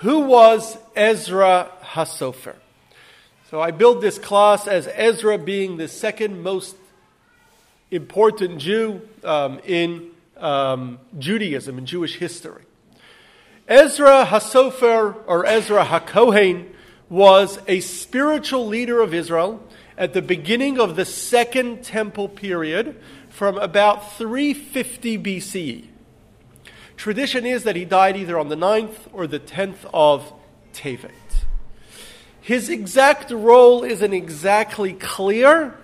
Who was Ezra Hasofer? So I build this class as Ezra being the second most important Jew um, in um, Judaism, in Jewish history. Ezra Hasofer, or Ezra HaKohen, was a spiritual leader of Israel at the beginning of the Second Temple period from about 350 BCE. Tradition is that he died either on the 9th or the 10th of Tevet. His exact role isn't exactly clear,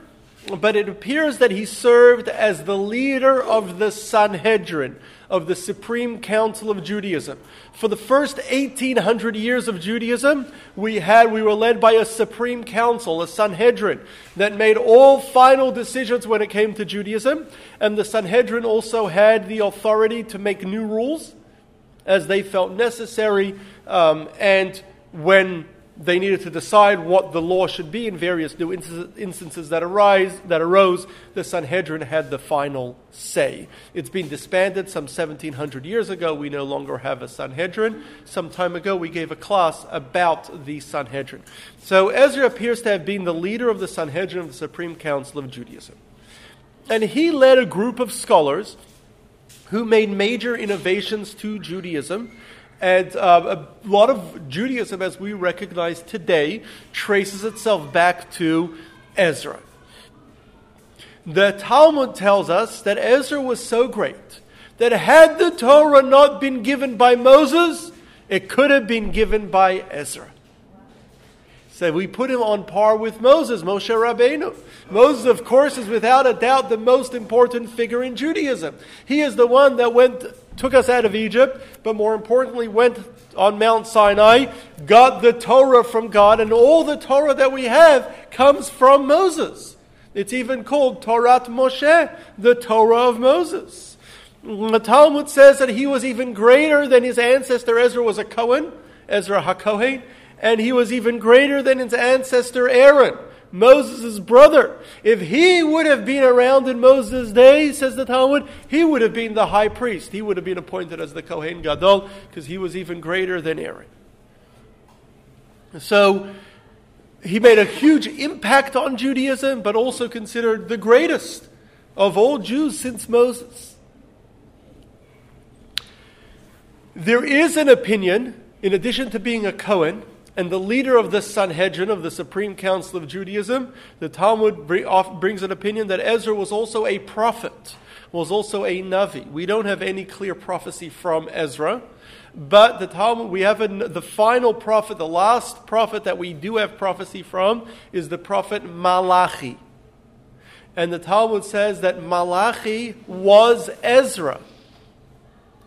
but it appears that he served as the leader of the Sanhedrin, of the Supreme Council of Judaism. For the first 1800 years of Judaism, we had we were led by a Supreme Council, a Sanhedrin, that made all final decisions when it came to Judaism, and the Sanhedrin also had the authority to make new rules as they felt necessary, um, and when they needed to decide what the law should be in various new instances that arise that arose. The Sanhedrin had the final say. It's been disbanded some 1700 years ago. We no longer have a Sanhedrin. Some time ago, we gave a class about the Sanhedrin. So Ezra appears to have been the leader of the Sanhedrin of the Supreme Council of Judaism, and he led a group of scholars who made major innovations to Judaism and uh, a lot of Judaism, as we recognize today, traces itself back to Ezra. The Talmud tells us that Ezra was so great that had the Torah not been given by Moses, it could have been given by Ezra. So we put him on par with Moses, Moshe Rabbeinu. Moses, of course, is without a doubt the most important figure in Judaism. He is the one that went took us out of Egypt, but more importantly, went on Mount Sinai, got the Torah from God, and all the Torah that we have comes from Moses. It's even called Torat Moshe, the Torah of Moses. The Talmud says that he was even greater than his ancestor Ezra was a Cohen, Ezra HaKohen, and he was even greater than his ancestor Aaron. Moses' brother. If he would have been around in Moses' day, says the Talmud, he would have been the high priest. He would have been appointed as the Kohen Gadol because he was even greater than Aaron. So he made a huge impact on Judaism, but also considered the greatest of all Jews since Moses. There is an opinion, in addition to being a Cohen, and the leader of the Sanhedrin, of the Supreme Council of Judaism, the Talmud brings an opinion that Ezra was also a prophet, was also a Navi. We don't have any clear prophecy from Ezra, but the Talmud, we have a, the final prophet, the last prophet that we do have prophecy from is the prophet Malachi. And the Talmud says that Malachi was Ezra.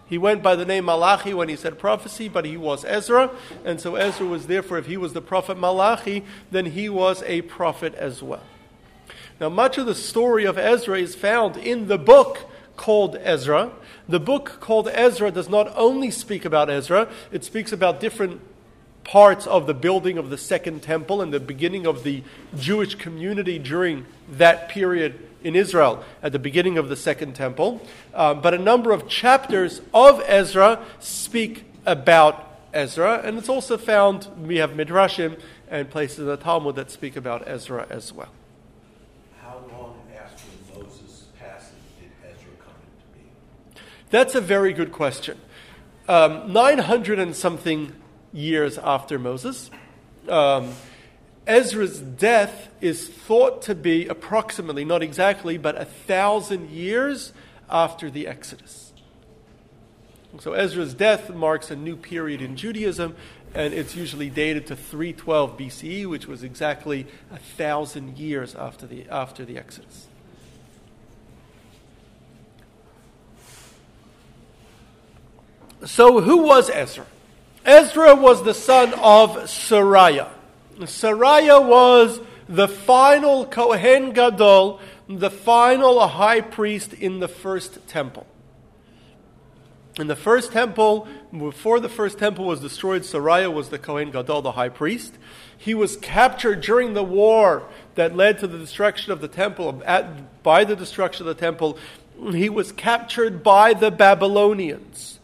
He went by the name Malachi when he said prophecy, but he was Ezra. And so Ezra was therefore, if he was the prophet Malachi, then he was a prophet as well. Now, much of the story of Ezra is found in the book called Ezra. The book called Ezra does not only speak about Ezra, it speaks about different parts of the building of the second temple and the beginning of the Jewish community during that period in Israel at the beginning of the Second Temple. Uh, but a number of chapters of Ezra speak about Ezra, and it's also found, we have Midrashim and places in the Talmud that speak about Ezra as well. How long after Moses' passing did Ezra come into being? That's a very good question. Um, 900 and something years after Moses. Um, Ezra's death is thought to be approximately, not exactly, but a thousand years after the Exodus. So Ezra's death marks a new period in Judaism, and it's usually dated to 312 BCE, which was exactly a thousand years after the, after the Exodus. So, who was Ezra? Ezra was the son of Sariah. Sariah was the final Kohen Gadol, the final high priest in the first temple. In the first temple, before the first temple was destroyed, Sariah was the Kohen Gadol, the high priest. He was captured during the war that led to the destruction of the temple. At, by the destruction of the temple, he was captured by the Babylonians.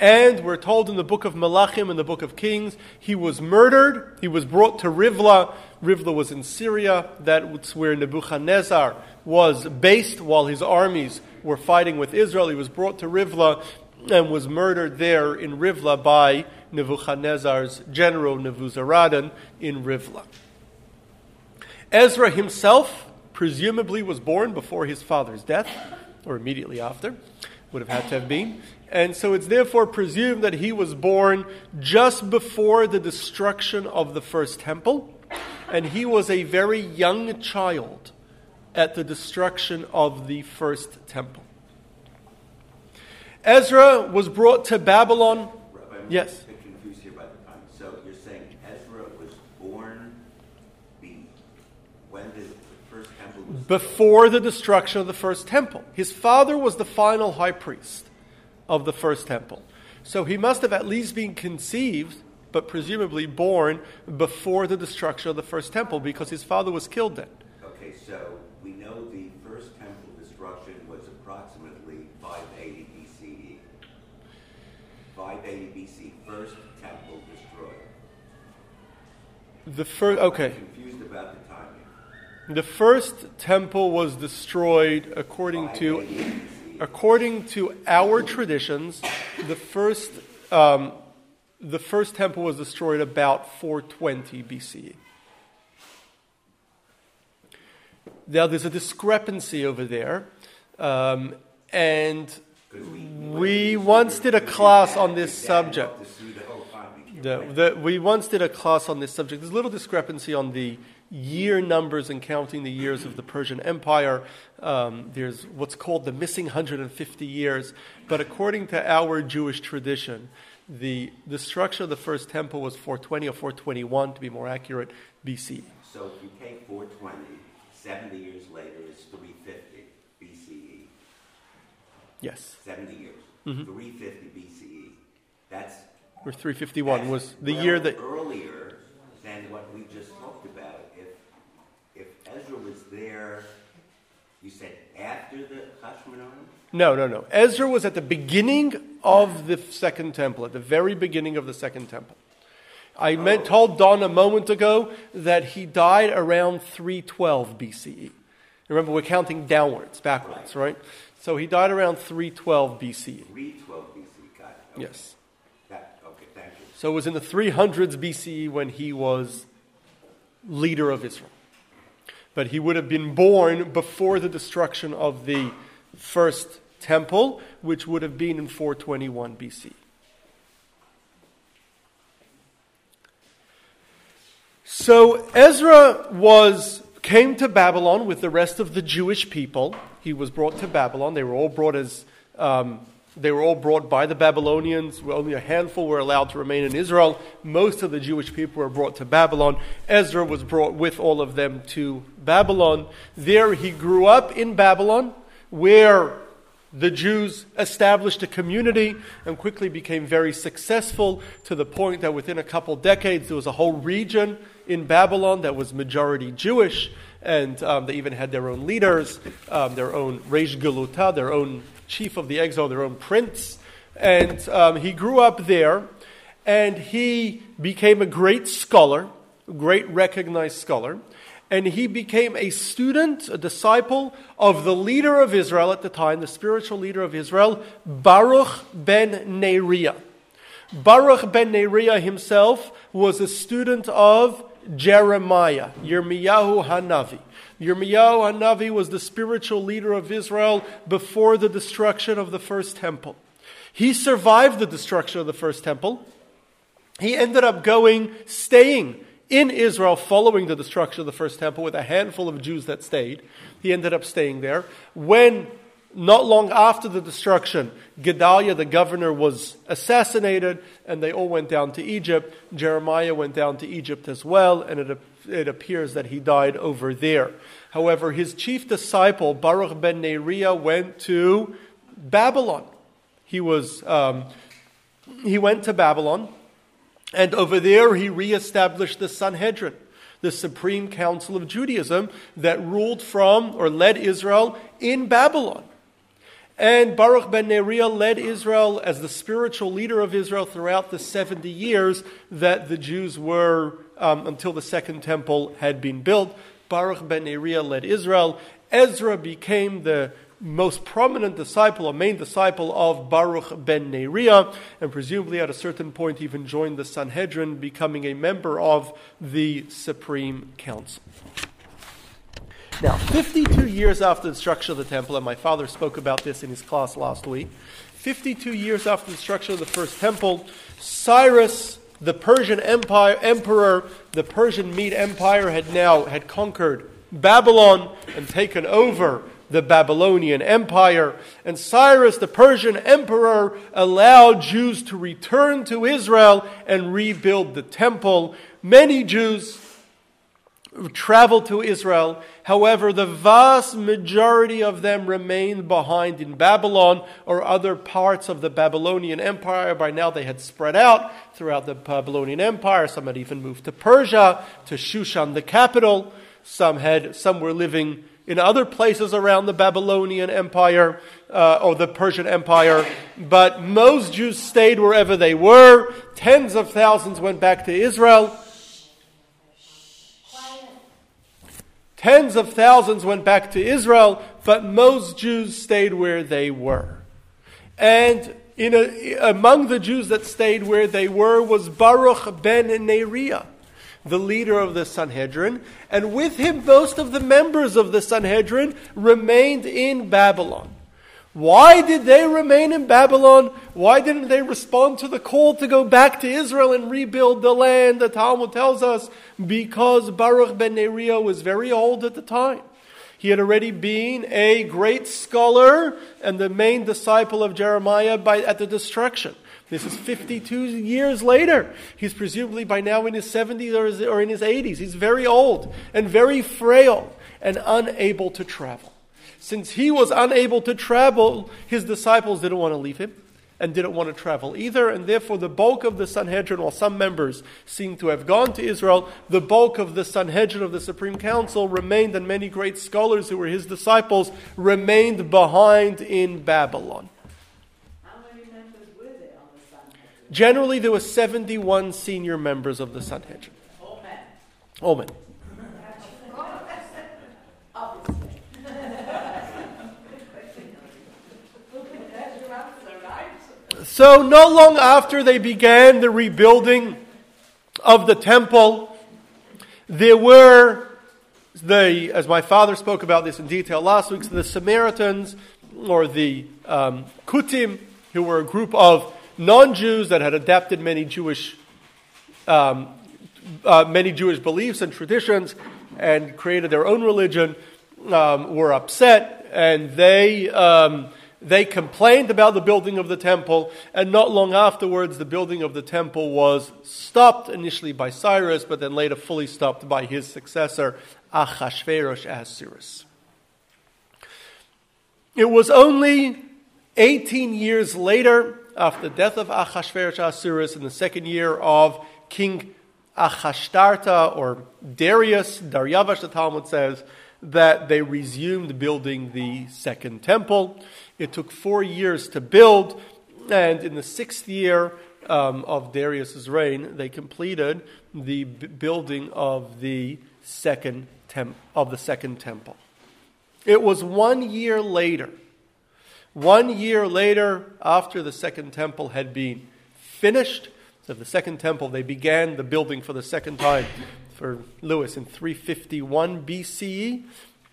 And we're told in the book of Malachim and the book of Kings, he was murdered. He was brought to Rivla. Rivla was in Syria. That's where Nebuchadnezzar was based while his armies were fighting with Israel. He was brought to Rivla and was murdered there in Rivla by Nebuchadnezzar's general Nebuzaradan in Rivla. Ezra himself presumably was born before his father's death, or immediately after, would have had to have been. And so it's therefore presumed that he was born just before the destruction of the first temple, and he was a very young child at the destruction of the first temple. Ezra was brought to Babylon. Rabbi, Yes. confused here about the time. So you're saying Ezra was born when the first temple was before the destruction of the first temple. His father was the final high priest of the first temple. So he must have at least been conceived, but presumably born before the destruction of the first temple because his father was killed then. Okay, so we know the first temple destruction was approximately 580 BCE. 580 BC, first temple destroyed. The first, okay. Confused about the timing. The first temple was destroyed according to 580 BCE. According to our traditions. The first um, the first temple was destroyed about 420 BCE. Now there's a discrepancy over there, um, and we, once did a class on this subject. The pseudo timing. The, the, we once did a class on this subject. There's a little discrepancy on the year numbers and counting the years of the Persian Empire. Um, there's what's called the missing 150 years. But according to our Jewish tradition, the destruction of the first temple was 420 or 421, to be more accurate, BC. So if you take 420, 70 years later is 350 BCE. Yes. 70 years. Mm-hmm. 350 BCE. That's Or 351 that's was the year that. earlier than what we just talked about. If if Ezra was there, you said after the Hashmonaim. No, no, no. Ezra was at the beginning of the second temple, at the very beginning of the second temple. I oh. meant, told Don a moment ago that he died around 312 BCE. Remember, we're counting downwards, backwards, right? So he died around 312 BCE. 312 BC. Got it. Okay. Yes. That, okay. Thank you. So it was in the 300s BCE when he was leader of Israel. But he would have been born before the destruction of the first temple, which would have been in 421 BC. So Ezra was came to Babylon with the rest of the Jewish people. He was brought to Babylon. They were all brought as um, they were all brought by the Babylonians. Only a handful were allowed to remain in Israel. Most of the Jewish people were brought to Babylon. Ezra was brought with all of them to Babylon. There he grew up in Babylon, where the Jews established a community and quickly became very successful to the point that within a couple decades there was a whole region in Babylon that was majority Jewish, and um, they even had their own leaders, um, their own Reish Galuta, their own chief of the exile, their own prince. And um, he grew up there, and he became a great scholar, a great recognized scholar and he became a student, a disciple of the leader of Israel at the time, the spiritual leader of Israel, Baruch ben Neriah. Baruch ben Neriah himself was a student of Jeremiah, Yirmiyahu Hanavi. Yirmiyahu Hanavi was the spiritual leader of Israel before the destruction of the first temple. He survived the destruction of the first temple. He ended up going, staying in Israel following the destruction of the first temple with a handful of Jews that stayed. He ended up staying there. When, not long after the destruction, Gedaliah, the governor, was assassinated and they all went down to Egypt, Jeremiah went down to Egypt as well, and it, it appears that he died over there. However, his chief disciple, Baruch ben Neriah, went to Babylon. He, was, um, he went to Babylon. And over there, he reestablished the Sanhedrin, the supreme council of Judaism that ruled from or led Israel in Babylon. And Baruch ben Neriah led Israel as the spiritual leader of Israel throughout the 70 years that the Jews were, um, until the second temple had been built. Baruch ben Neriah led Israel. Ezra became the most prominent disciple or main disciple of Baruch ben Neriah, and presumably at a certain point even joined the Sanhedrin, becoming a member of the Supreme Council. Now, 52 years after the destruction of the temple, and my father spoke about this in his class last week, 52 years after the destruction of the first temple, Cyrus, the Persian empire, emperor, the Persian Mede Empire had now had conquered Babylon and taken over the Babylonian Empire. And Cyrus, the Persian emperor, allowed Jews to return to Israel and rebuild the temple. Many Jews traveled to Israel. However, the vast majority of them remained behind in Babylon or other parts of the Babylonian Empire. By now, they had spread out throughout the Babylonian Empire. Some had even moved to Persia, to Shushan, the capital. Some had, some were living in other places around the Babylonian Empire uh, or the Persian Empire, but most Jews stayed wherever they were. Tens of thousands went back to Israel. Tens of thousands went back to Israel, but most Jews stayed where they were. And a, among the Jews that stayed where they were was Baruch ben Neriah, the leader of the Sanhedrin. And with him, most of the members of the Sanhedrin remained in Babylon. Why did they remain in Babylon? Why didn't they respond to the call to go back to Israel and rebuild the land? The Talmud tells us because Baruch ben Neriah was very old at the time. He had already been a great scholar and the main disciple of Jeremiah by, at the destruction. This is 52 years later. He's presumably by now in his 70s or in his 80s. He's very old and very frail and unable to travel. Since he was unable to travel, his disciples didn't want to leave him and didn't want to travel either, and therefore the bulk of the Sanhedrin, while some members seem to have gone to Israel, the bulk of the Sanhedrin of the Supreme Council remained, and many great scholars who were his disciples remained behind in Babylon. How many members were there on the Sanhedrin? Generally, there were 71 senior members of the Sanhedrin. All men. All men. Obviously. That's your answer, right? So, not long after they began the rebuilding of the temple, there were the, as my father spoke about this in detail last week, so the Samaritans or the um, Kutim, who were a group of non-Jews that had adapted many Jewish, um, uh, many Jewish beliefs and traditions and created their own religion, um, were upset and they um, they complained about the building of the temple, and not long afterwards, the building of the temple was stopped initially by Cyrus, but then later fully stopped by his successor, Achashverosh Ahasuerus. It was only 18 years later, after the death of Achashverosh Ahasuerus, in the second year of King Achashtarta or Darius, Daryavash, the Talmud says, that they resumed building the second temple. It took four years to build, and in the sixth year um, of Darius's reign, they completed the b- building of the second tem- of the second temple. It was one year later, one year later, after the second temple had been finished, so the second temple, they began the building for the second time for Lewis in 351 BCE.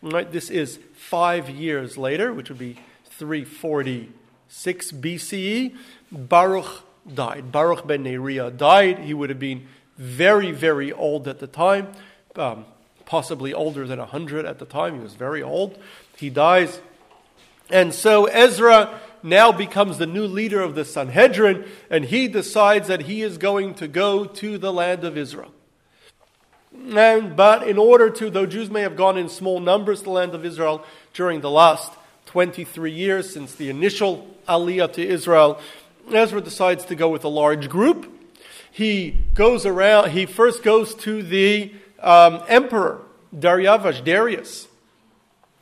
Right, this is five years later, which would be 346 BCE. Baruch died. Baruch ben Neriah died. He would have been very, very old at the time, um, possibly older than 100 at the time. He was very old. He dies. And so Ezra now becomes the new leader of the Sanhedrin, and he decides that he is going to go to the land of Israel. And, but in order to, though Jews may have gone in small numbers to the land of Israel during the last 23 years since the initial aliyah to Israel, Ezra decides to go with a large group. He goes around, he first goes to the um, emperor, Daryavash, Darius,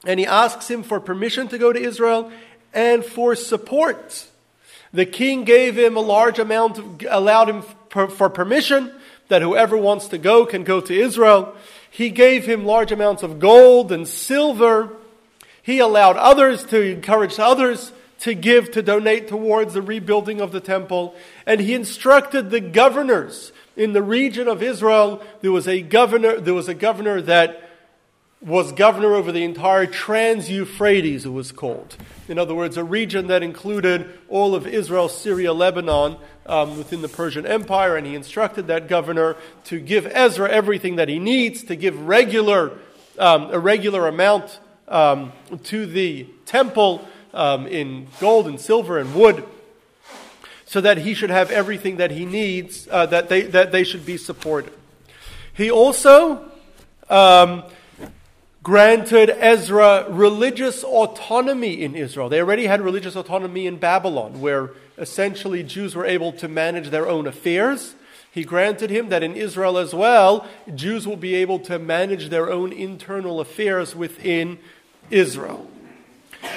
and he asks him for permission to go to Israel and for support. The king gave him a large amount, of, allowed him for, for permission that whoever wants to go can go to Israel. He gave him large amounts of gold and silver. He allowed others to encourage others to give, to donate towards the rebuilding of the temple. And he instructed the governors in the region of Israel. There was a governor, there was a governor that was governor over the entire Trans Euphrates, it was called. In other words, a region that included all of Israel, Syria, Lebanon um, within the Persian Empire, and he instructed that governor to give Ezra everything that he needs, to give regular, um, a regular amount um, to the temple um, in gold and silver and wood, so that he should have everything that he needs, uh, that, they, that they should be supported. He also um, granted Ezra religious autonomy in Israel. They already had religious autonomy in Babylon, where essentially Jews were able to manage their own affairs. He granted him that in Israel as well, Jews will be able to manage their own internal affairs within Israel.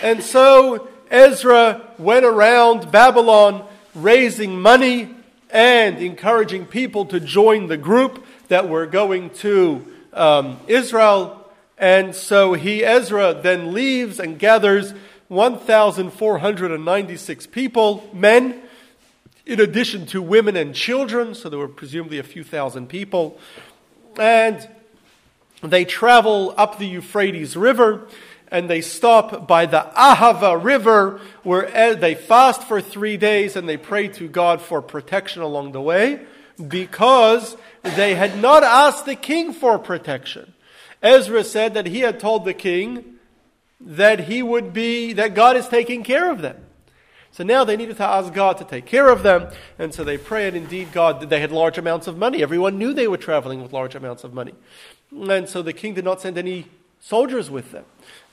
And so Ezra went around Babylon raising money and encouraging people to join the group that were going to um, Israel and so he, Ezra, then leaves and gathers 1,496 people, men, in addition to women and children. So there were presumably a few thousand people. And they travel up the Euphrates River and they stop by the Ahava River where eh, they fast for three days and they pray to God for protection along the way because they had not asked the king for protection. Ezra said that he had told the king that he would be, that God is taking care of them. So now they needed to ask God to take care of them. And so they prayed. And indeed, God, they had large amounts of money. Everyone knew they were traveling with large amounts of money. And so the king did not send any soldiers with them.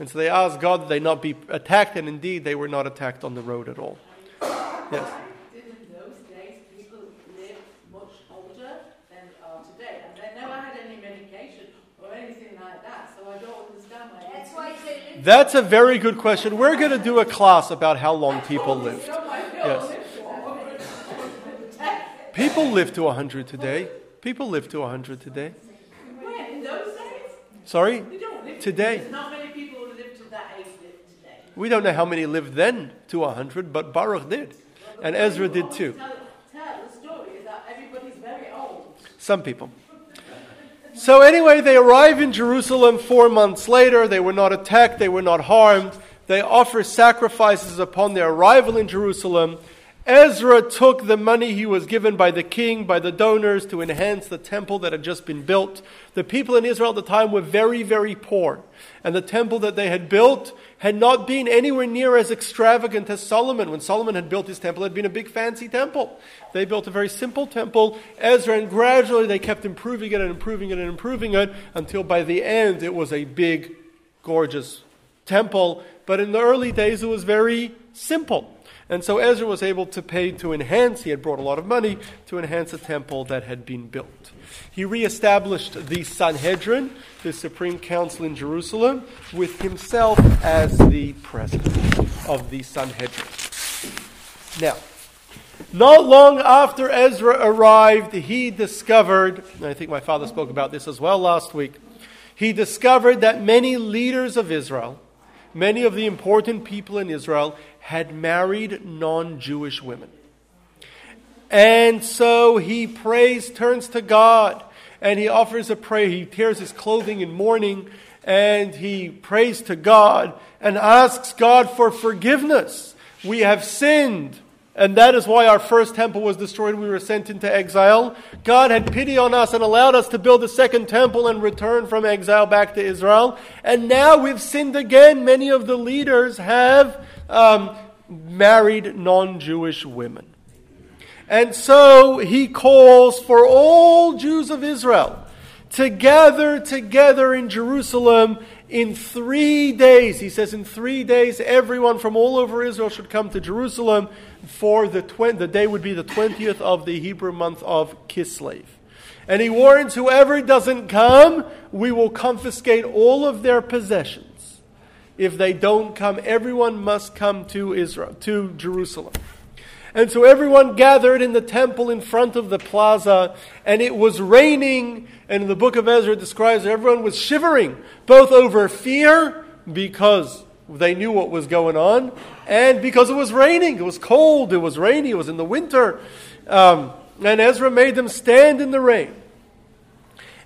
And so they asked God that they not be attacked. And indeed, they were not attacked on the road at all. Yes. That's why I say you. That's a very good question. We're going to do a class about how long people lived. Yes. People live to 100 today. People live to 100 today. Sorry? Today. We don't know how many lived then to 100, but Baruch did. And Ezra did too. Some people. So, anyway, they arrive in Jerusalem four months later. They were not attacked, they were not harmed. They offer sacrifices upon their arrival in Jerusalem. Ezra took the money he was given by the king, by the donors, to enhance the temple that had just been built. The people in Israel at the time were very, very poor. And the temple that they had built had not been anywhere near as extravagant as Solomon. When Solomon had built his temple, it had been a big fancy temple. They built a very simple temple. Ezra, and gradually they kept improving it and improving it and improving it until by the end it was a big, gorgeous temple. But in the early days, it was very simple. And so Ezra was able to pay to enhance, he had brought a lot of money to enhance a temple that had been built. He reestablished the Sanhedrin, the Supreme Council in Jerusalem, with himself as the president of the Sanhedrin. Now, not long after Ezra arrived, he discovered, and I think my father spoke about this as well last week, he discovered that many leaders of Israel, many of the important people in Israel, had married non Jewish women. And so he prays, turns to God, and he offers a prayer. He tears his clothing in mourning, and he prays to God and asks God for forgiveness. We have sinned. And that is why our first temple was destroyed. We were sent into exile. God had pity on us and allowed us to build a second temple and return from exile back to Israel. And now we've sinned again. Many of the leaders have um, married non Jewish women. And so he calls for all Jews of Israel to gather together in Jerusalem in three days. He says, in three days, everyone from all over Israel should come to Jerusalem for the, tw- the day would be the 20th of the Hebrew month of Kislev. And he warns whoever doesn't come, we will confiscate all of their possessions. If they don't come, everyone must come to Israel, to Jerusalem. And so everyone gathered in the temple in front of the plaza, and it was raining. And the book of Ezra describes that everyone was shivering, both over fear, because they knew what was going on, and because it was raining. It was cold, it was rainy, it was in the winter. Um, and Ezra made them stand in the rain.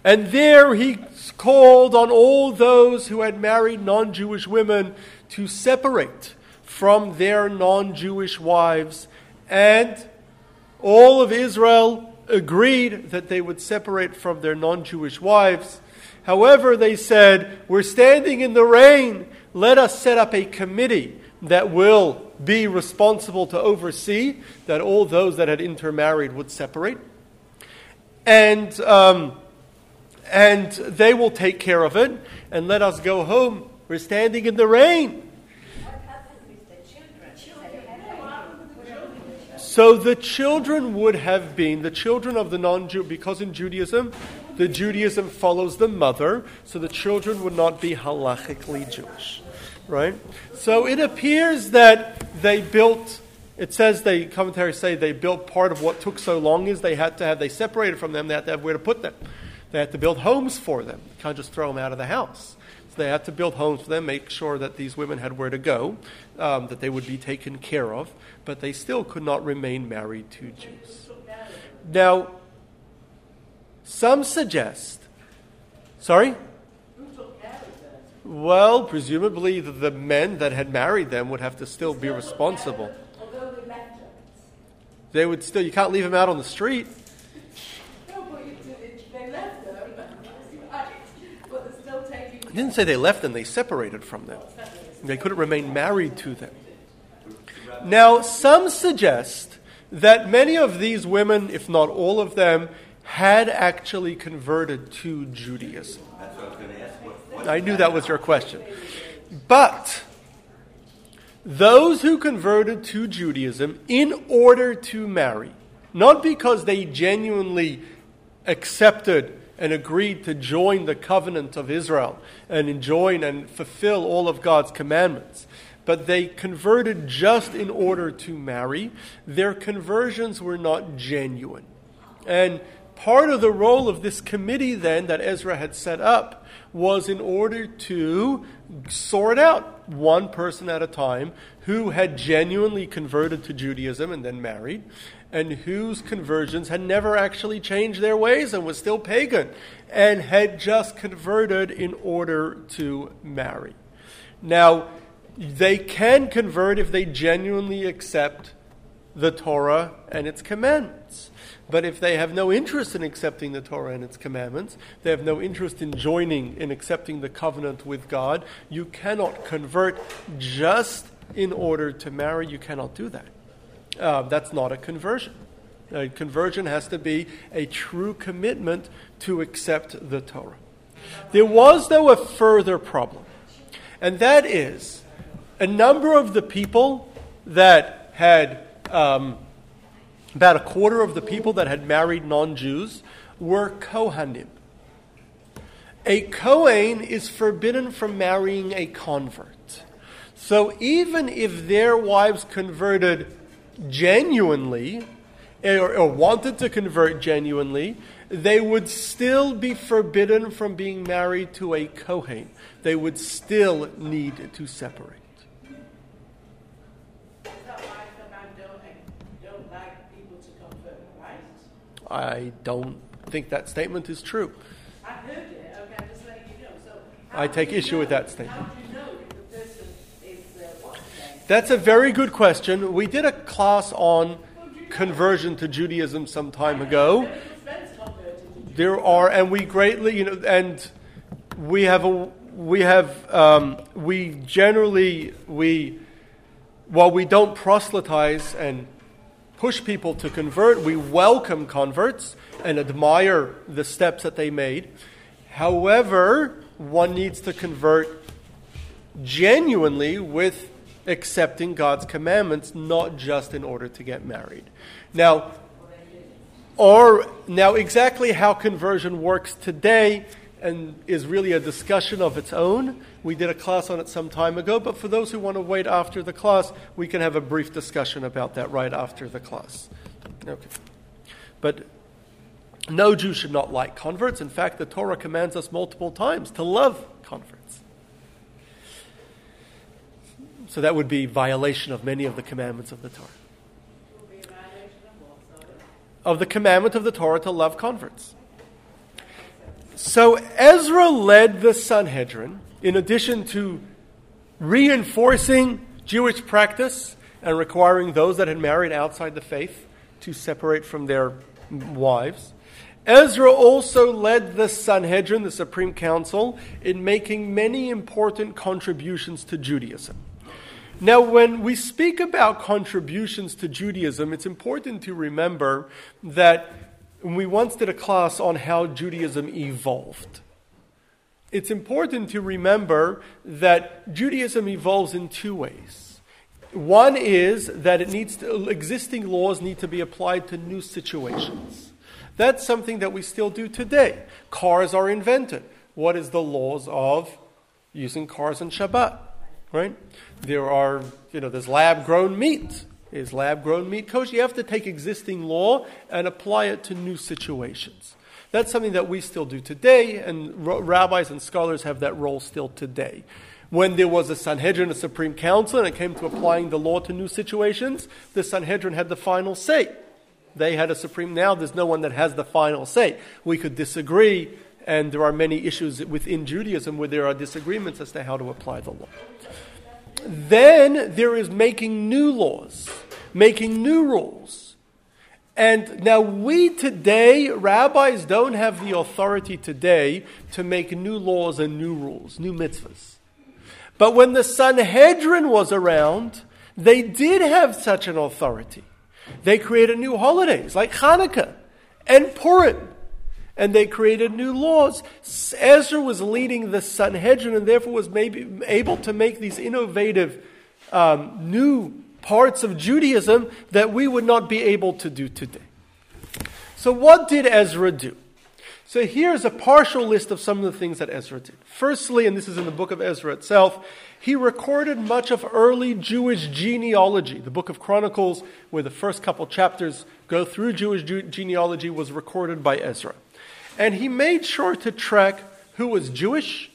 And there he called on all those who had married non Jewish women to separate from their non Jewish wives and all of Israel agreed that they would separate from their non Jewish wives. However, they said, We're standing in the rain. Let us set up a committee that will be responsible to oversee that all those that had intermarried would separate. And, um, and they will take care of it. And let us go home. We're standing in the rain. So the children would have been the children of the non Jew, because in Judaism, the Judaism follows the mother, so the children would not be halachically Jewish. Right? So it appears that they built, it says they, commentaries say they built part of what took so long is they had to have, they separated from them, they had to have where to put them. They had to build homes for them. You can't just throw them out of the house. So they had to build homes for them, make sure that these women had where to go, um, that they would be taken care of, but they still could not remain married to Jews. Now, some suggest. Sorry? Well, presumably the, the men that had married them would have to still be responsible. Although they. They would still, you can't leave them out on the street. No, but you, they left them, but they're still taking. I didn't say they left them, they separated from them. They couldn't remain married to them. Now, some suggest that many of these women, if not all of them, had actually converted to Judaism. I knew that was your question. But those who converted to Judaism in order to marry, not because they genuinely accepted and agreed to join the covenant of Israel and join and fulfill all of God's commandments, but they converted just in order to marry, their conversions were not genuine. And part of the role of this committee then that Ezra had set up was in order to sort out one person at a time who had genuinely converted to Judaism and then married, and whose conversions had never actually changed their ways and was still pagan and had just converted in order to marry. Now, they can convert if they genuinely accept the Torah and its commandments. But if they have no interest in accepting the Torah and its commandments, they have no interest in joining in accepting the covenant with God, you cannot convert just in order to marry. You cannot do that. Uh, that's not a conversion. A conversion has to be a true commitment to accept the Torah. There was, though, a further problem, and that is a number of the people that had um, about a quarter of the people that had married non Jews were Kohanim. A Kohen is forbidden from marrying a convert. So even if their wives converted genuinely, or, or, wanted to convert genuinely, they would still be forbidden from being married to a Kohen. They would still need to separate. I don't think that statement is true. I heard it, okay, I'm just letting you know. So I take issue know- with that statement. How do you know if the person is, uh, what's his name? That's a very good question. We did a class on conversion to Judaism some time ago. Your friends converted to There are, and we greatly, you know, and we have a, we have, um, we generally, we, while we don't proselytize and push people to convert, we welcome converts and admire the steps that they made. However, one needs to convert genuinely with accepting God's commandments, not just in order to get married. Now, or now exactly how conversion works today and is really a discussion of its own. We did a class on it some time ago, but for those who want to wait after the class, we can have a brief discussion about that right after the class. Okay. But no Jew should not like converts. In fact, the Torah commands us multiple times to love converts. So that would be violation of many of the commandments of the Torah. Of the commandment of the Torah to love converts. So Ezra led the Sanhedrin, in addition to reinforcing Jewish practice and requiring those that had married outside the faith to separate from their wives. Ezra also led the Sanhedrin, the Supreme Council, in making many important contributions to Judaism. Now, when we speak about contributions to Judaism, it's important to remember that we once did a class on how Judaism evolved. It's important to remember that Judaism evolves in two ways. One is that it needs to, existing laws need to be applied to new situations. That's something that we still do today. Cars are invented. What is the laws of using cars on Shabbat? Right? There are, you know, there's lab grown meat. Is lab grown meat kosher? You have to take existing law and apply it to new situations. That's something that we still do today, and rabbis and scholars have that role still today. When there was a Sanhedrin, a Supreme Council, and it came to applying the law to new situations, the Sanhedrin had the final say. They had a Supreme. Now there's no one that has the final say. We could disagree, and there are many issues within Judaism where there are disagreements as to how to apply the law. Then there is making new laws, making new rules. And now we today, rabbis don't have the authority today to make new laws and new rules, new mitzvahs. But when the Sanhedrin was around, they did have such an authority. They created new holidays like Hanukkah and Purim and they created new laws. Ezra was leading the Sanhedrin and therefore was maybe able to make these innovative um, new parts of Judaism that we would not be able to do today. So, what did Ezra do? So, here's a partial list of some of the things that Ezra did. Firstly, and this is in the book of Ezra itself, he recorded much of early Jewish genealogy. The book of Chronicles, where the first couple chapters go through Jewish genealogy, was recorded by Ezra. And he made sure to track who was Jewish,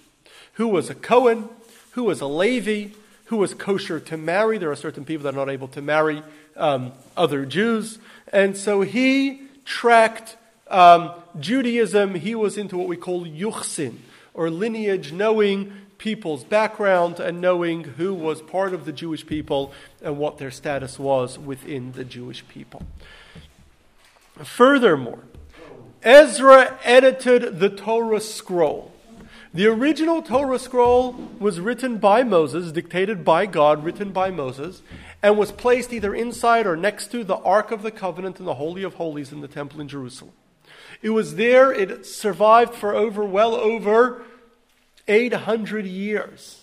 who was a Cohen, who was a Levi, who was kosher to marry. There are certain people that are not able to marry um, other Jews. And so he tracked um, Judaism. He was into what we call yuchsin, or lineage, knowing people's background and knowing who was part of the Jewish people and what their status was within the Jewish people. Furthermore, Ezra edited the Torah scroll. The original Torah scroll was written by Moses, dictated by God, written by Moses, and was placed either inside or next to the Ark of the Covenant in the Holy of Holies in the Temple in Jerusalem. It was there, it survived for over, well over 800 years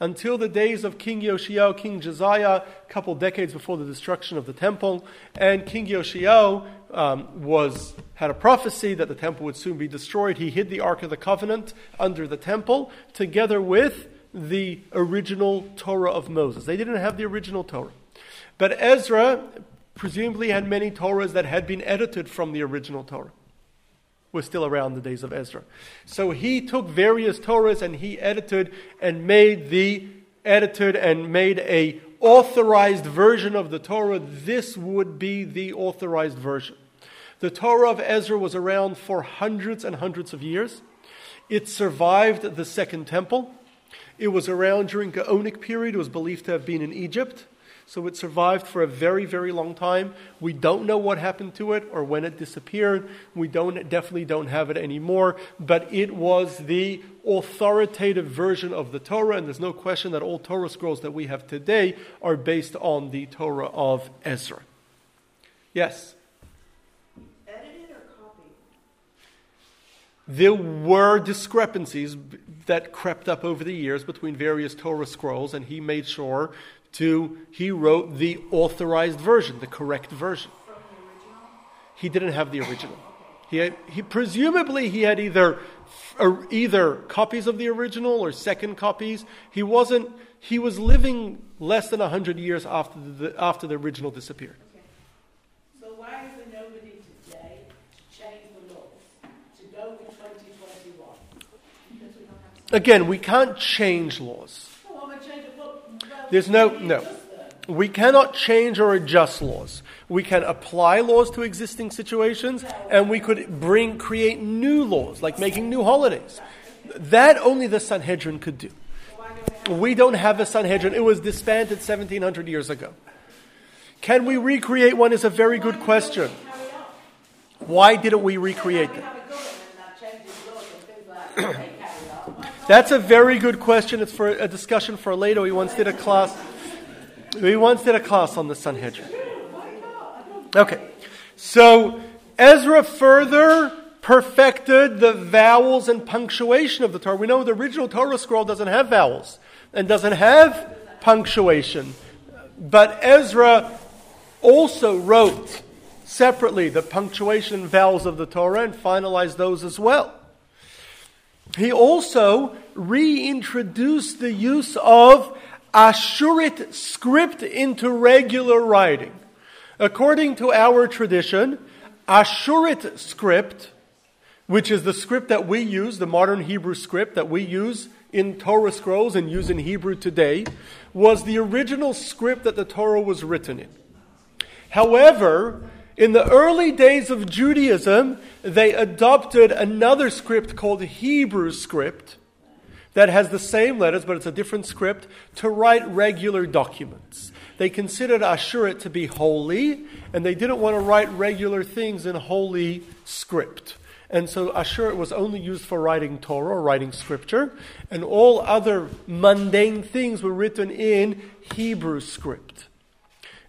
until the days of King Yoshio, King Josiah, a couple decades before the destruction of the temple. And King Yoshio um, was, had a prophecy that the temple would soon be destroyed. He hid the Ark of the Covenant under the temple together with the original Torah of Moses. They didn't have the original Torah. But Ezra presumably had many Torahs that had been edited from the original Torah was still around the days of Ezra. So he took various Torahs and he edited and made the edited and made a authorized version of the Torah. This would be the authorized version. The Torah of Ezra was around for hundreds and hundreds of years. It survived the Second Temple. It was around during the Gaonic period. It was believed to have been in Egypt. So it survived for a very, very long time. We don't know what happened to it or when it disappeared. We don't, definitely don't have it anymore. But it was the authoritative version of the Torah, and there's no question that all Torah scrolls that we have today are based on the Torah of Ezra. Yes? Edited or copied? There were discrepancies that crept up over the years between various Torah scrolls, and he made sure to he wrote the authorized version, the correct version. He didn't have the original. He, had, he presumably he had either or either copies of the original or second copies. He wasn't. He was living less than hundred years after the, after the original disappeared. So why is there nobody today to change the laws to go with 2021? Because we don't have. Again, we can't change laws. Oh, I'm gonna change the book. Well, There's no no. We cannot change or adjust laws. We can apply laws to existing situations, and we could bring create new laws, like making new holidays. That only the Sanhedrin could do. We don't have a Sanhedrin. It was disbanded 1700 years ago. Can we recreate one? Is a very good question. Why didn't we recreate them? That's a very good question. It's for a discussion for later. We once did a class. We once did a class on the Sanhedrin. Okay, so Ezra further perfected the vowels and punctuation of the Torah. We know the original Torah scroll doesn't have vowels and doesn't have punctuation, but Ezra also wrote separately the punctuation vowels of the Torah and finalized those as well. He also reintroduced the use of Ashurit script into regular writing. According to our tradition, Ashurit script, which is the script that we use, the modern Hebrew script that we use in Torah scrolls and use in Hebrew today, was the original script that the Torah was written in. However, in the early days of Judaism, they adopted another script called Hebrew script that has the same letters, but it's a different script, to write regular documents. They considered Ashurit to be holy, and they didn't want to write regular things in holy script. And so Ashurit was only used for writing Torah or writing scripture, and all other mundane things were written in Hebrew script.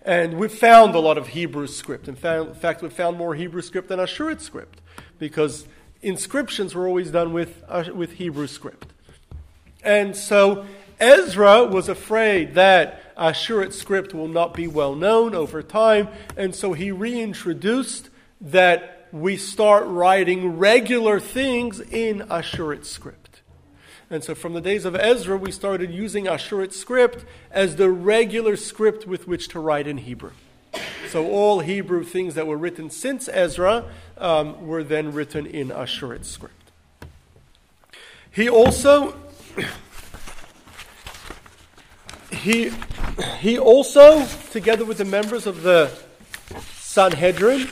And we've found a lot of Hebrew script. In fa- in fact, we've found more Hebrew script than Ashurit script, because inscriptions were always done with, uh, with Hebrew script. And so Ezra was afraid that Ashurit script will not be well known over time, and so he reintroduced that we start writing regular things in Ashurit script. And so from the days of Ezra, we started using Ashurit script as the regular script with which to write in Hebrew. So all Hebrew things that were written since Ezra um, were then written in Ashurit script. He also he he also, together with the members of the Sanhedrin,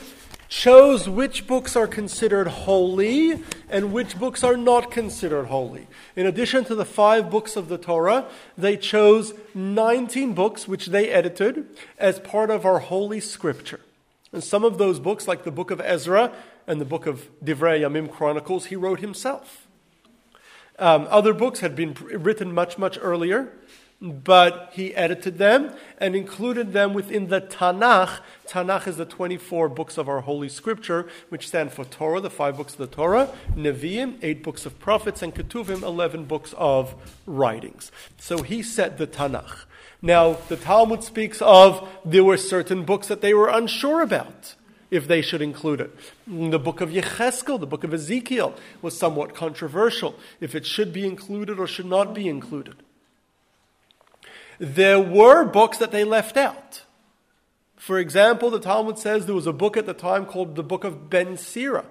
chose which books are considered holy and which books are not considered holy. In addition to the five books of the Torah, they chose 19 books which they edited as part of our holy scripture. And some of those books, like the book of Ezra and the book of Divrei Yamim Chronicles, he wrote himself. Um, other books had been written much, much earlier, but he edited them and included them within the Tanakh. Tanakh is the 24 books of our Holy Scripture, which stand for Torah, the five books of the Torah, Nevi'im, eight books of prophets, and Ketuvim, 11 books of writings. So he set the Tanakh. Now, the Talmud speaks of there were certain books that they were unsure about if they should include it. The book of Yecheskel, the book of Ezekiel, was somewhat controversial if it should be included or should not be included. There were books that they left out. For example, the Talmud says there was a book at the time called the Book of Ben Sira.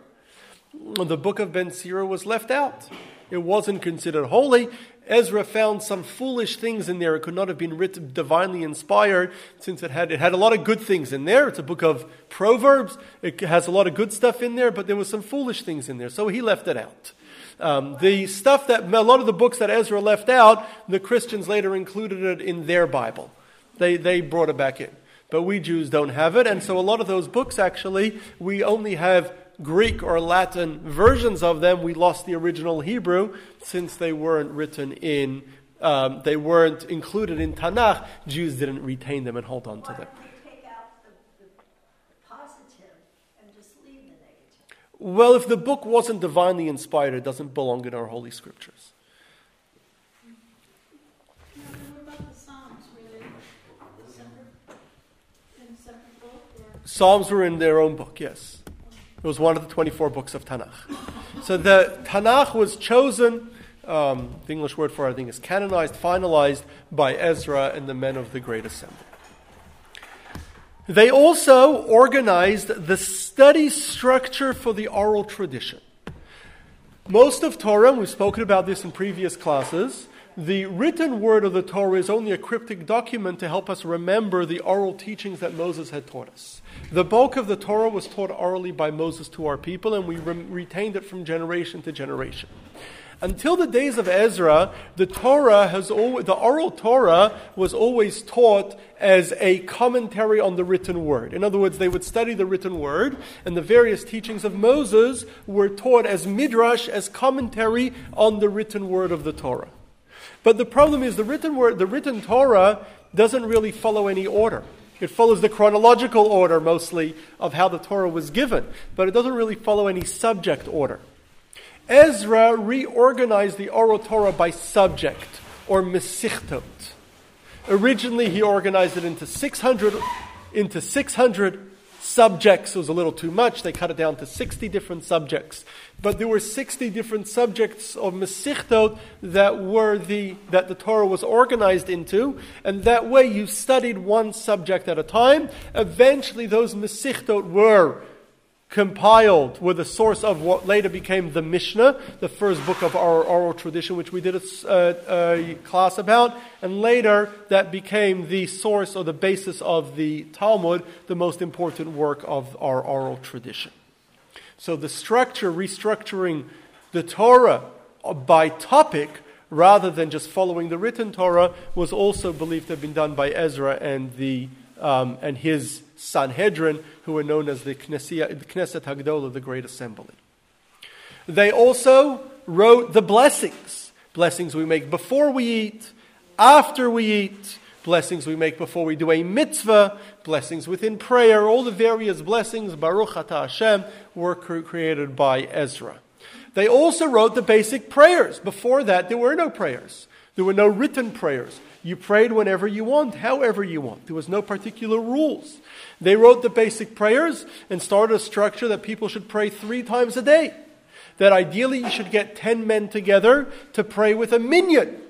The Book of Ben Sira was left out. It wasn't considered holy. Ezra found some foolish things in there. It could not have been written divinely inspired since it had, it had a lot of good things in there. It's a book of Proverbs. It has a lot of good stuff in there, but there was some foolish things in there. So he left it out. Um, the stuff that, a lot of the books that Ezra left out, the Christians later included it in their Bible. They, they brought it back in. But we Jews don't have it, and so a lot of those books actually, we only have Greek or Latin versions of them. We lost the original Hebrew since they weren't written in, um, they weren't included in Tanakh. Jews didn't retain them and hold on to them. don't we take out the, the positive and just leave the negative? Well, if the book wasn't divinely inspired, it doesn't belong in our holy scriptures. Psalms were in their own book, yes. It was one of the 24 books of Tanakh. So the Tanakh was chosen, um, the English word for it, I think, is canonized, finalized by Ezra and the men of the Great Assembly. They also organized the study structure for the oral tradition. Most of Torah, we've spoken about this in previous classes, the written word of the Torah is only a cryptic document to help us remember the oral teachings that Moses had taught us. The bulk of the Torah was taught orally by Moses to our people, and we re- retained it from generation to generation. Until the days of Ezra, the Torah has always, the oral Torah was always taught as a commentary on the written word. In other words, they would study the written word, and the various teachings of Moses were taught as midrash, as commentary on the written word of the Torah. But the problem is the written word, the written Torah doesn't really follow any order. It follows the chronological order mostly of how the Torah was given, but it doesn't really follow any subject order. Ezra reorganized the oral Torah by subject or mesichtot. Originally, he organized it into 600, into 600 subjects. It was a little too much. They cut it down to 60 different subjects. But there were 60 different subjects of mesichtot that were the, that the Torah was organized into. And that way you studied one subject at a time. Eventually those mesichtot were compiled were the source of what later became the Mishnah, the first book of our oral tradition, which we did a, a, a, class about, and later that became the source or the basis of the Talmud, the most important work of our oral tradition. So the structure, restructuring the Torah by topic rather than just following the written Torah, was also believed to have been done by Ezra and the um, and his Sanhedrin, who were known as the Knesset, Hagdolah, the Great Assembly. They also wrote the blessings. Blessings we make before we eat, after we eat, blessings we make before we do a mitzvah, blessings within prayer, all the various blessings, Baruch Ata Hashem, were created by Ezra. They also wrote the basic prayers. Before that, there were no prayers. There were no written prayers. You prayed whenever you want, however you want. There was no particular rules. They wrote the basic prayers and started a structure that people should pray three times a day. That ideally you should get 10 men together to pray with a minyan.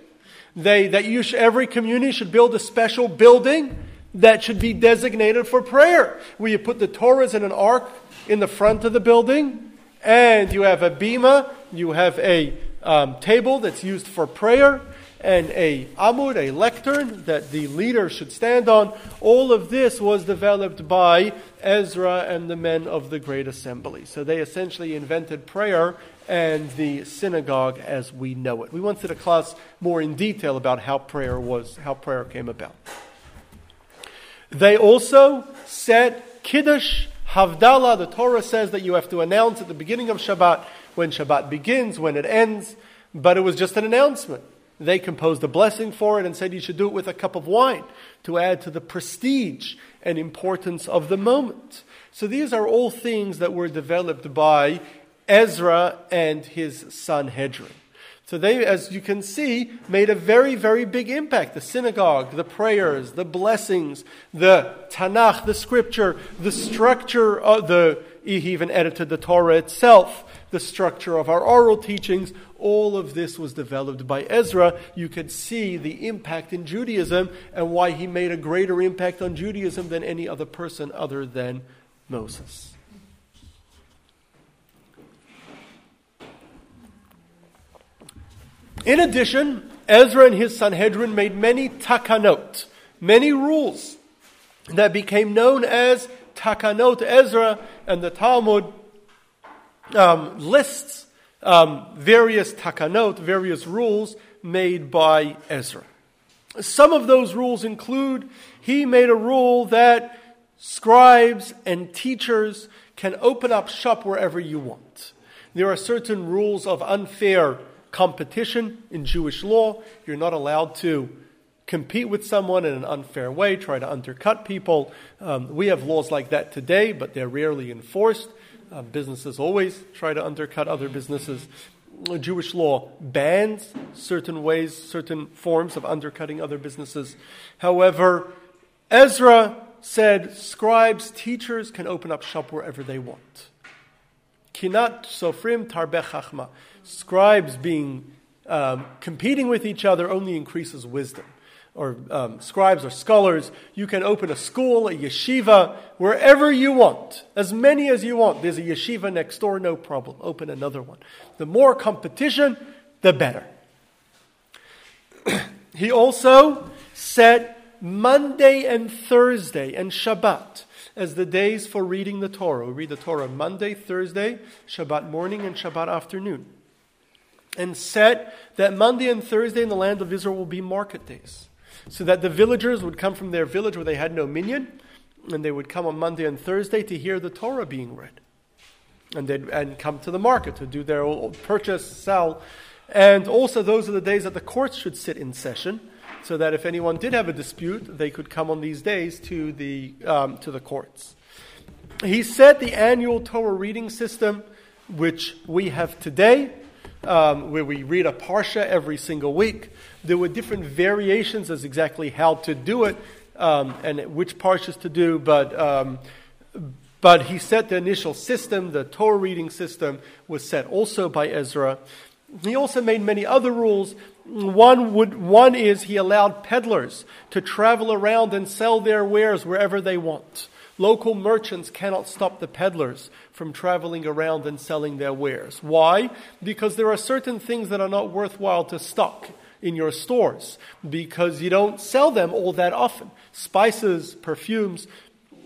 They, that you should, every community should build a special building that should be designated for prayer. Where you put the Torahs in an ark in the front of the building, and you have a bima, you have a um, table that's used for prayer, and a amud, a lectern that the leader should stand on. All of this was developed by Ezra and the men of the Great Assembly. So they essentially invented prayer and the synagogue as we know it. We went through the class more in detail about how prayer was, how prayer came about. They also set Kiddush, Havdalah. The Torah says that you have to announce at the beginning of Shabbat when Shabbat begins, when it ends, but it was just an announcement. They composed a blessing for it and said you should do it with a cup of wine to add to the prestige and importance of the moment. So these are all things that were developed by Ezra and his Sanhedrin. So they, as you can see, made a very, very big impact. The synagogue, the prayers, the blessings, the Tanakh, the scripture, the structure of the, he even edited the Torah itself, the structure of our oral teachings, all of this was developed by Ezra. You can see the impact in Judaism and why he made a greater impact on Judaism than any other person other than Moses. In addition, Ezra and his Sanhedrin made many takanot, many rules that became known as takanot. Ezra and the Talmud um, lists um, various takanot, various rules made by Ezra. Some of those rules include he made a rule that scribes and teachers can open up shop wherever you want. There are certain rules of unfair competition in Jewish law. You're not allowed to compete with someone in an unfair way, try to undercut people. Um, we have laws like that today, but they're rarely enforced. Uh, businesses always try to undercut other businesses. Jewish law bans certain ways, certain forms of undercutting other businesses. However, Ezra said scribes, teachers can open up shop wherever they want. Kinat sofrim tarbeh chachma. Scribes being um, competing with each other only increases wisdom. Or um, scribes or scholars, you can open a school, a yeshiva, wherever you want, as many as you want. There's a yeshiva next door, no problem. Open another one. The more competition, the better. he also set Monday and Thursday and Shabbat as the days for reading the Torah. We read the Torah Monday, Thursday, Shabbat morning, and Shabbat afternoon. And set that Monday and Thursday in the land of Israel will be market days. So that the villagers would come from their village where they had no minyan, and they would come on Monday and Thursday to hear the Torah being read. And they'd and come to the market to do their purchase, sell. And also, those are the days that the courts should sit in session so that if anyone did have a dispute, they could come on these days to the, um, to the courts. He set the annual Torah reading system, which we have today, um, where we read a parsha every single week. There were different variations as exactly how to do it um, and which parshas to do, but um, but he set the initial system, the Torah reading system, was set also by Ezra. He also made many other rules. One, would, one is he allowed peddlers to travel around and sell their wares wherever they want. Local merchants cannot stop the peddlers from traveling around and selling their wares. Why? Because there are certain things that are not worthwhile to stock in your stores because you don't sell them all that often. Spices, perfumes,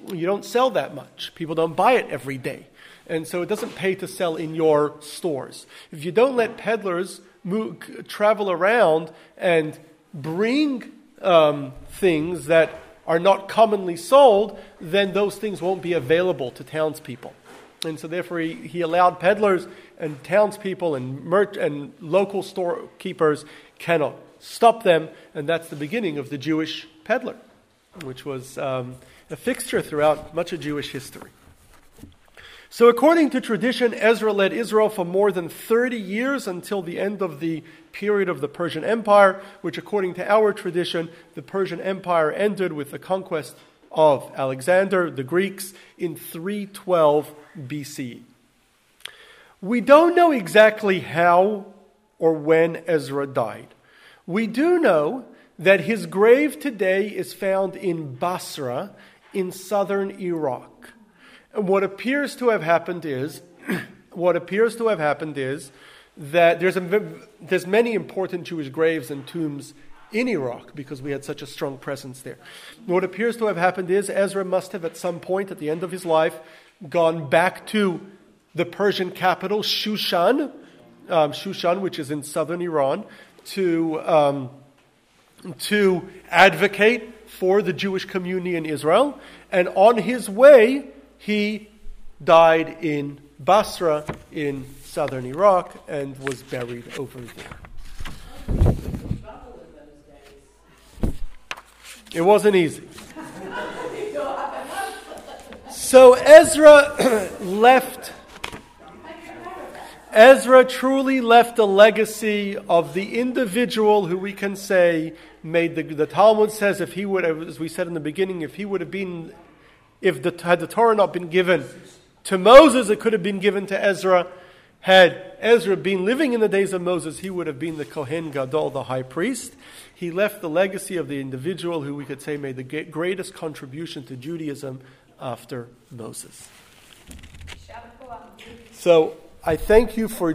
you don't sell that much. People don't buy it every day. And so it doesn't pay to sell in your stores. If you don't let peddlers move, travel around and bring um, things that are not commonly sold, then those things won't be available to townspeople. And so, therefore, he, he allowed peddlers and townspeople and, merch, and local storekeepers cannot stop them. And that's the beginning of the Jewish peddler, which was um, a fixture throughout much of Jewish history. So, according to tradition, Ezra led Israel for more than 30 years until the end of the period of the Persian Empire, which, according to our tradition, the Persian Empire ended with the conquest of Alexander, the Greeks, in 312 BCE. We don't know exactly how or when Ezra died. We do know that his grave today is found in Basra in southern Iraq. And what appears to have happened is, what appears to have happened is that there's, a, there's many important Jewish graves and tombs in Iraq because we had such a strong presence there. What appears to have happened is Ezra must have, at some point at the end of his life, gone back to the Persian capital, Shushan, um, Shushan, which is in southern Iran, to, um, to advocate for the Jewish community in Israel. And on his way, he died in Basra in southern Iraq and was buried over there. It wasn't easy. So Ezra left. Ezra truly left a legacy of the individual who we can say made the, the Talmud says if he would, as we said in the beginning, if he would have been if the, had the Torah not been given to Moses, it could have been given to Ezra. Had Ezra been living in the days of Moses, he would have been the Kohen Gadol, the high priest. He left the legacy of the individual who we could say made the greatest contribution to Judaism after Moses. So I thank you for